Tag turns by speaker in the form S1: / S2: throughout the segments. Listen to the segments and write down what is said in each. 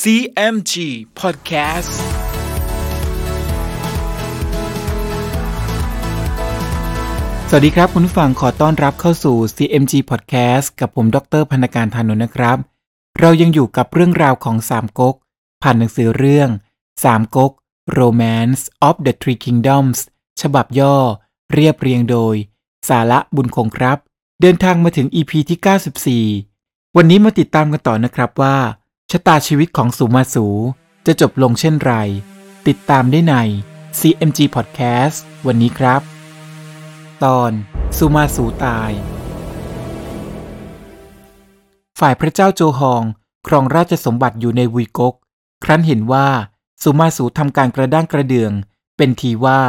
S1: CMG Podcast
S2: สวัสดีครับคุณผู้ฟังขอต้อนรับเข้าสู่ CMG Podcast กับผมดรพันการธานุนะครับ เรายังอยู่กับเรื่องราวของสามก๊กผ่านหนังสือเรื่องสามก๊ก Romance of the Three Kingdoms ฉบับย่อ เรียบเรียงโดย สาระบุญคงครับ เดินทางมาถึง EP ที่ 94 วันนี้มาติดตามกันต่อนะครับว่า ชะตาชีวิตของสุมาสู จะจบลงเช่นไร ติดตามได้ใน CMG Podcast วันนี้ครับ ตอนสุมาสูตาย ฝ่ายพระเจ้าโจฮอง ครองราชสมบัติอยู่ในวุยกก ครั้นเห็นว่าสุมาสูทำการกระด้างกระเดือง เป็นทีว่า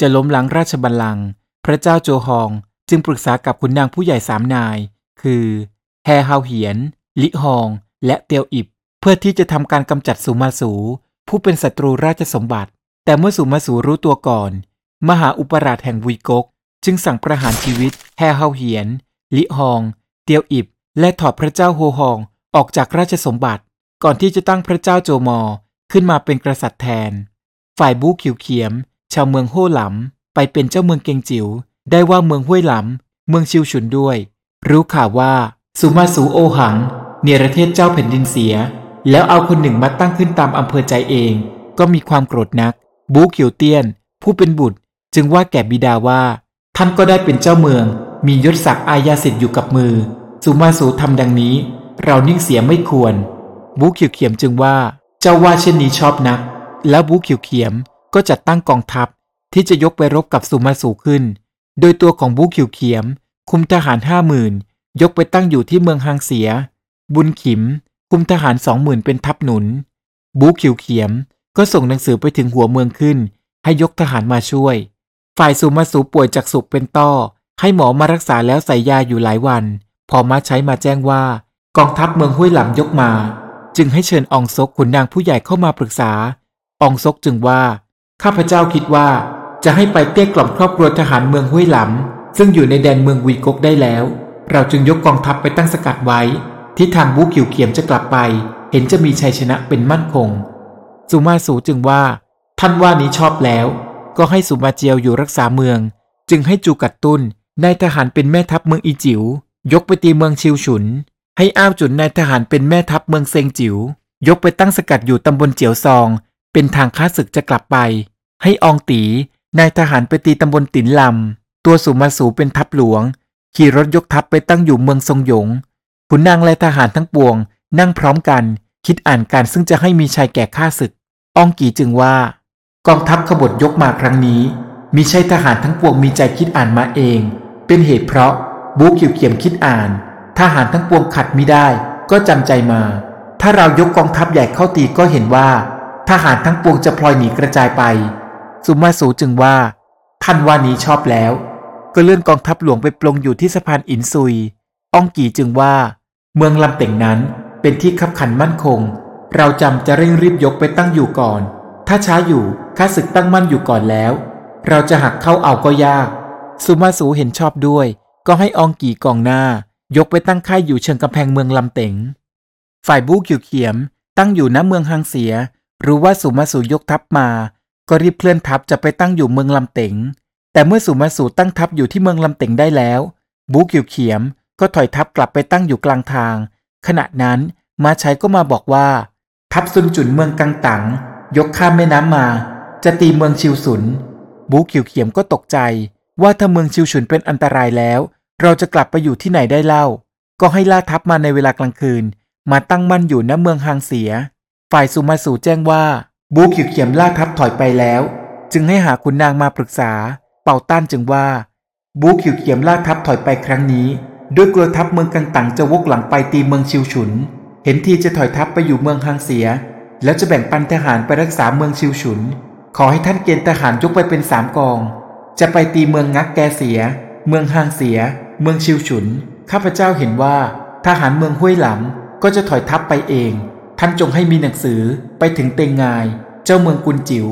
S2: จะล้มล้างราชบัลลังก์พระเจ้าโจฮองจึงปรึกษากับขุนนางผู้ใหญ่สามนาย คือ แฮฮาวเหียน ลิฮอง และเตียวอิบ เพื่อที่จะทำการกำจัดสุมาสู ผู้เป็นศัตรูราชสมบัติ แต่เมื่อสุมาสูรู้ตัวก่อน มหาอุปราชแห่งวุยกก จึงสั่งประหารชีวิต แฮเฮาเหียน ลิฮอง เตียวอิบ และถอดพระเจ้าโฮฮองออกจากราชสมบัติ ก่อนที่จะตั้งพระเจ้าโจมอขึ้นมาเป็นกษัตริย์แทน ฝ่ายบู้ขิวเขียม ชาวเมืองโฮหลำไปเป็นเจ้าเมืองเกงจิ๋วได้ว่าเมืองห้วยหลำเมืองชิวฉุนด้วย รู้ข่าวว่า สุมาสูโอหัง เนรเทศเจ้าแผ่นดินเสีย แล้วเอาคนหนึ่งมาตั้งขึ้นตามอำเภอใจเอง ก็มีความโกรธนัก บูขิวเตียน ผู้เป็นบุตร จึงว่าแก่บิดาว่า ท่านก็ได้เป็นเจ้าเมือง มียศศักดิ์อาญาสิทธิ์อยู่กับมือ สุมาสูทำดังนี้ เรานิ่งเสียไม่ควร บูขิวเขียมจึงว่า เจ้าว่าเช่นนี้ชอบนัก แล้วบูขิวเขียมก็จัดตั้งกองทัพที่จะยกไปรบกับสุมาสูขึ้น โดยตัวของบูขิวเขียม คุมทหารห้าหมื่นยกไปตั้งอยู่ที่เมืองฮางเสีย บุญขิม คุมทหารสองหมื่นเป็นทัพหนุน บูขิวเขียมก็ส่งหนังสือไปถึงหัวเมืองขึ้น ให้ยกทหารมาช่วย ฝ่ายสุมาสูป่วยจากสุเป็นต้อ ให้หมอมารักษาแล้วใส่ยาอยู่หลายวัน พอมาใช้มาแจ้งว่า กองทัพเมืองห้วยหลำยกมา จึงให้เชิญอองซกขุนนางผู้ใหญ่เข้ามาปรึกษาอองซกจึงว่า ข้าพเจ้าคิดว่า จะให้ไปเกลี้ยกล่อมครอบครัวทหารเมืองห้วยหลำซึ่งอยู่ในแดนเมืองวีกกได้แล้ว เราจึงยกกองทัพไปตั้งสกัดไว้ ที่ทางบูกิวเขียมจะกลับไป เห็นจะมีชัยชนะเป็นมั่นคง สุมาสูจึงว่า ท่านว่านี้ชอบแล้ว ก็ให้สุมาเจียวอยู่รักษาเมือง จึงให้จูกัดตุนนายทหารเป็นแม่ทัพเมืองอีจิว๋วยกไปตีเมืองชิวฉุน ให้อ้าวจุนนายทหารเป็นแม่ทัพเมืองเซงจิว๋ว ยกไปตั้งสกัดอยู่ตำบลเจียวซอง เป็นทางค้าศึกจะกลับไป ให้อองตีนายทหารไปตีตำบลตินลำ ตัวสุมาสูเป็นทัพหลวง ขี่รถยกทัพไปตั้งอยู่เมืองทรงหยง ขุนนางและทหารทั้งปวง นั่งพร้อมกัน คิดอ่านการซึ่งจะให้มีชัยแก่ข้าศึกอองกีจึงว่า กองทัพขบฏยกมาครั้งนี้มีใช่ทหารทั้งปวงมีใจคิดอ่านมาเอง เป็นเหตุเพราะบูเขียวเขียมคิดอ่าน ทหารทั้งปวงขัดมิได้ก็จำใจมา ถ้าเรายกกองทัพใหญ่เข้าตีก็เห็นว่า ทหารทั้งปวงจะพลอยหนีกระจายไป สุมาสูจึงว่า ท่านว่านี้ชอบแล้ว ก็เลื่อนกองทัพหลวงไปปลงอยู่ที่สะพานอินซุย อองกีจึงว่า เมืองลำเต่งนั้นเป็นที่ขับขันมั่นคง เราจำจะเร่งรีบยกไปตั้งอยู่ก่อน ถ้าช้าอยู่ข้าศึกตั้งมั่นอยู่ก่อนแล้ว เราจะหักเข้าเอาก็ยาก สุมาสูเห็นชอบด้วย ก็ให้อองกีกองหน้า ยกไปตั้งค่ายอยู่เชิงกำแพงเมืองลำเต่งฝ่ายบู้ขิวเขียม ตั้งอยู่ณเมืองฮังเสีย รู้ว่าสุมาสูยกทัพมา ก็รีบเคลื่อนทัพจะไปตั้งอยู่เมืองลำเต่งแต่เมื่อสุมาสูตั้งทัพอยู่ที่เมืองลำเต่งได้แล้ว บู้ขิวเขียม ก็ถอยทัพกลับไปตั้งอยู่กลางทาง ขณะนั้นมาชัยก็มาบอกว่า ทัพซุนจุนเมืองกังตัง ยกข้ามแม่น้ำมา จะตีเมืองชิวสุน บูขิวเขียมก็ตกใจ ว่าถ้าเมืองชิวฉุนเป็นอันตรายแล้ว เราจะกลับไปอยู่ที่ไหนได้เล่า ก็ให้ล่าทัพมาในเวลากลางคืน มาตั้งมั่นอยู่ณเมืองฮางเสีย ฝ่ายสุมาสูแจ้งว่าบูขิวเขียมล่าทัพถอยไปแล้ว จึงให้หาคุณนางมาปรึกษา เป่าต้านจึงว่าบูขิวเขียมล่าทัพถอยไปครั้งนี้ ด้วยกลัวทัพเมืองกังตังจะวกหลังไปตีเมืองชิวฉุน เห็นทีจะถอยทัพไปอยู่เมืองฮางเสีย แล้วจะแบ่งปันทหารไปรักษาเมืองชิวฉุน ขอให้ท่านเกณฑ์ทหารยกไปเป็นสามกอง จะไปตีเมืองงักแกเสีย เมืองฮางเสีย เมืองชิวฉุน ข้าพเจ้าเห็นว่า ทหารเมืองห้วยหลำก็จะถอยทัพไปเอง ท่านจงให้มีหนังสือไปถึงเตงงาย เจ้าเมืองกุนจิว๋ว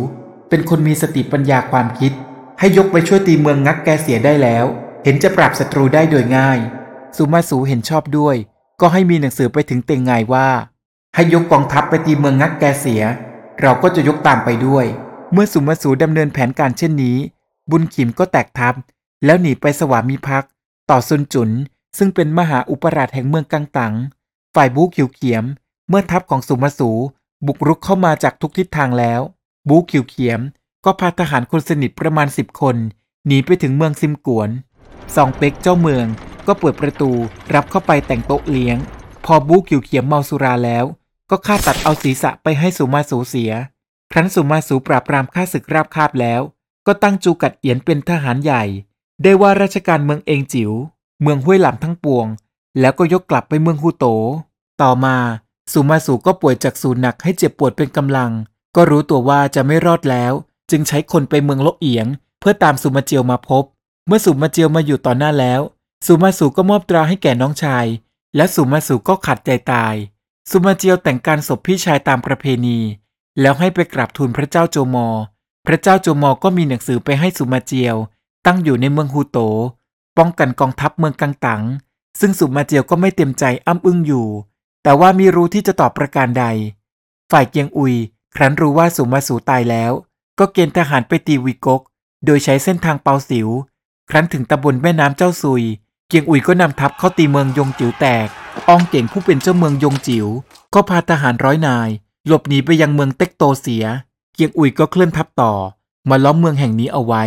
S2: เป็นคนมีสติปัญญาความคิด ให้ยกไปช่วยตีเมืองงักแกเสียได้แล้ว เห็นจะปราบศัตรูได้โดยง่าย สุมาสูเห็นชอบด้วย ก็ให้มีหนังสือไปถึงเตงงายว่า ให้ยกกองทัพไปตีเมืองงักแกเสีย เราก็จะยกตามไปด้วย เมื่อสุมาสูดำเนินแผนการเช่นนี้ บุญขิมก็แตกทัพ แล้วหนีไปสวามิภักดิ์ต่อซุนจุน ซึ่งเป็นมหาอุปราชแห่งเมืองกังตัง ฝ่ายบูคิวเขียม เมื่อทัพของสุมาสูบุกรุกเข้ามาจากทุกทิศทางแล้ว บูคิวเขียม ก็พาทหารคนสนิทประมาณสิบคนหนีไปถึงเมืองซิมกวนซองเป็กเจ้าเมือง ก็เปิดประตูรับเข้าไปแต่งโต๊ะเลี้ยง พอบูคิวเขียมเมาสุราแล้ว ก็ฆ่าตัดเอาศีรษะไปให้สุมาสูเสีย ครั้นสุมาสูปราบปรามฆ่าศึกราบคาบแล้ว ก็ตั้งจูกัดเอียนเป็นทหารใหญ่ ได้ว่าราชการเมืองเองจิว๋วเมืองห้วยหลำทั้งปวง แล้วก็ยกกลับไปเมืองฮูโต ต่อมาสุมาสูก็ป่วยจากสูนหนักให้เจ็บปวดเป็นกำลัง ก็รู้ตัวว่าจะไม่รอดแล้ว จึงใช้คนไปเมืองโลเอียง เพื่อตามสุมาเจียวมาพบ เมื่อสุมาเจียวมาอยู่ต่อหน้าแล้ว สุมาสูก็มอบตราให้แก่น้องชาย และสุมาสูก็ขัดใจตาย สุมาเจียวแต่งการศพพี่ชายตามประเพณี แล้วให้ไปกราบทูลพระเจ้าโจมอ พระเจ้าโจมอก็มีหนังสือไปให้สุมาเจียว ตั้งอยู่ในเมืองฮูโต ป้องกันกองทัพเมืองกังตัง ซึ่งสุมาเจียวก็ไม่เต็มใจอ้ำอึ้งอยู่ แต่ว่ามีรู้ที่จะตอบประการใด ฝ่ายเกียงอุย ครั้นรู้ว่าสุมาสูตายแล้ว ก็เกณฑ์ทหารไปตีวีกก โดยใช้เส้นทางเปาสิว ครั้นถึงตำบลแม่น้ำเจ้าซุย เกียงอุยก็นำทัพเข้าตีเมืองยงจิ๋วแตก อองเก่งผู้เป็นเจ้าเมืองยงจิ๋วก็พาทหารร้อยนาย หลบหนีไปยังเมืองเต็กโตเสีย เกียงอุยก็เคลื่อนทัพต่อ มาล้อมเมืองแห่งนี้เอาไว้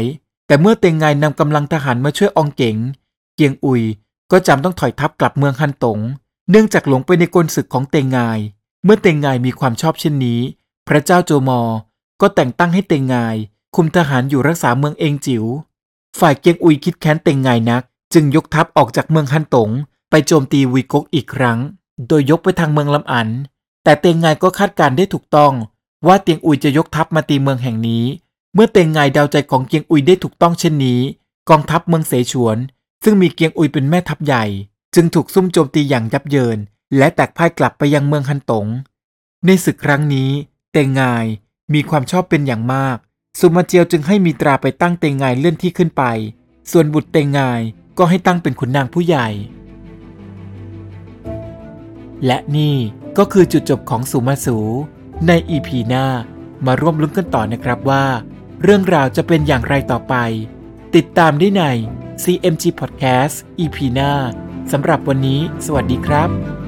S2: แต่เมื่อเตงไงนำกำลังทหารมาช่วยอองเก๋งเกียงอุยก็จำต้องถอยทัพกลับเมืองฮันตง เนื่องจากหลงไปในกลศึกของเตงไงเมื่อเตงไงมีความชอบเช่นนี้ พระเจ้าโจมอ ก็แต่งตั้งให้เตงไงคุมทหารอยู่รักษาเมืองเองจิว๋วฝ่ายเกียงอุยคิดแค้นเตงไงนัก จึงยกทัพออกจากเมืองฮันตง ไปโจมตีวีกกอีกครั้ง โดยยกไปทางเมืองลำอัน แต่เตียงไงก็คาดการได้ถูกต้อง ว่าเตียงอุยจะยกทัพมาตีเมืองแห่งนี้ เมื่อเตียงไงเดาใจของเกียงอุยได้ถูกต้องเช่นนี้ กองทัพเมืองเสฉวน ซึ่งมีเกียงอุยเป็นแม่ทัพใหญ่ จึงถูกซุ่มโจมตีอย่างยับเยิน และแตกพ่ายกลับไปยังเมืองฮันตง ในศึกครั้งนี้ เตียงไงมีความชอบเป็นอย่างมาก สุมาเจียวจึงให้มีตราไปตั้งเตียงไงเลื่อนที่ขึ้นไป ส่วนบุตรเตียงไง ก็ให้ตั้งเป็นขุนนางผู้ใหญ่ และนี่ก็คือจุดจบของสุมาสู ในอีพีหน้ามาร่วมลุ้นกันต่อนะครับว่า เรื่องราวจะเป็นอย่างไรต่อไป ติดตามได้ใน CMG Podcast EP หน้าสำหรับวันนี้ สวัสดีครับ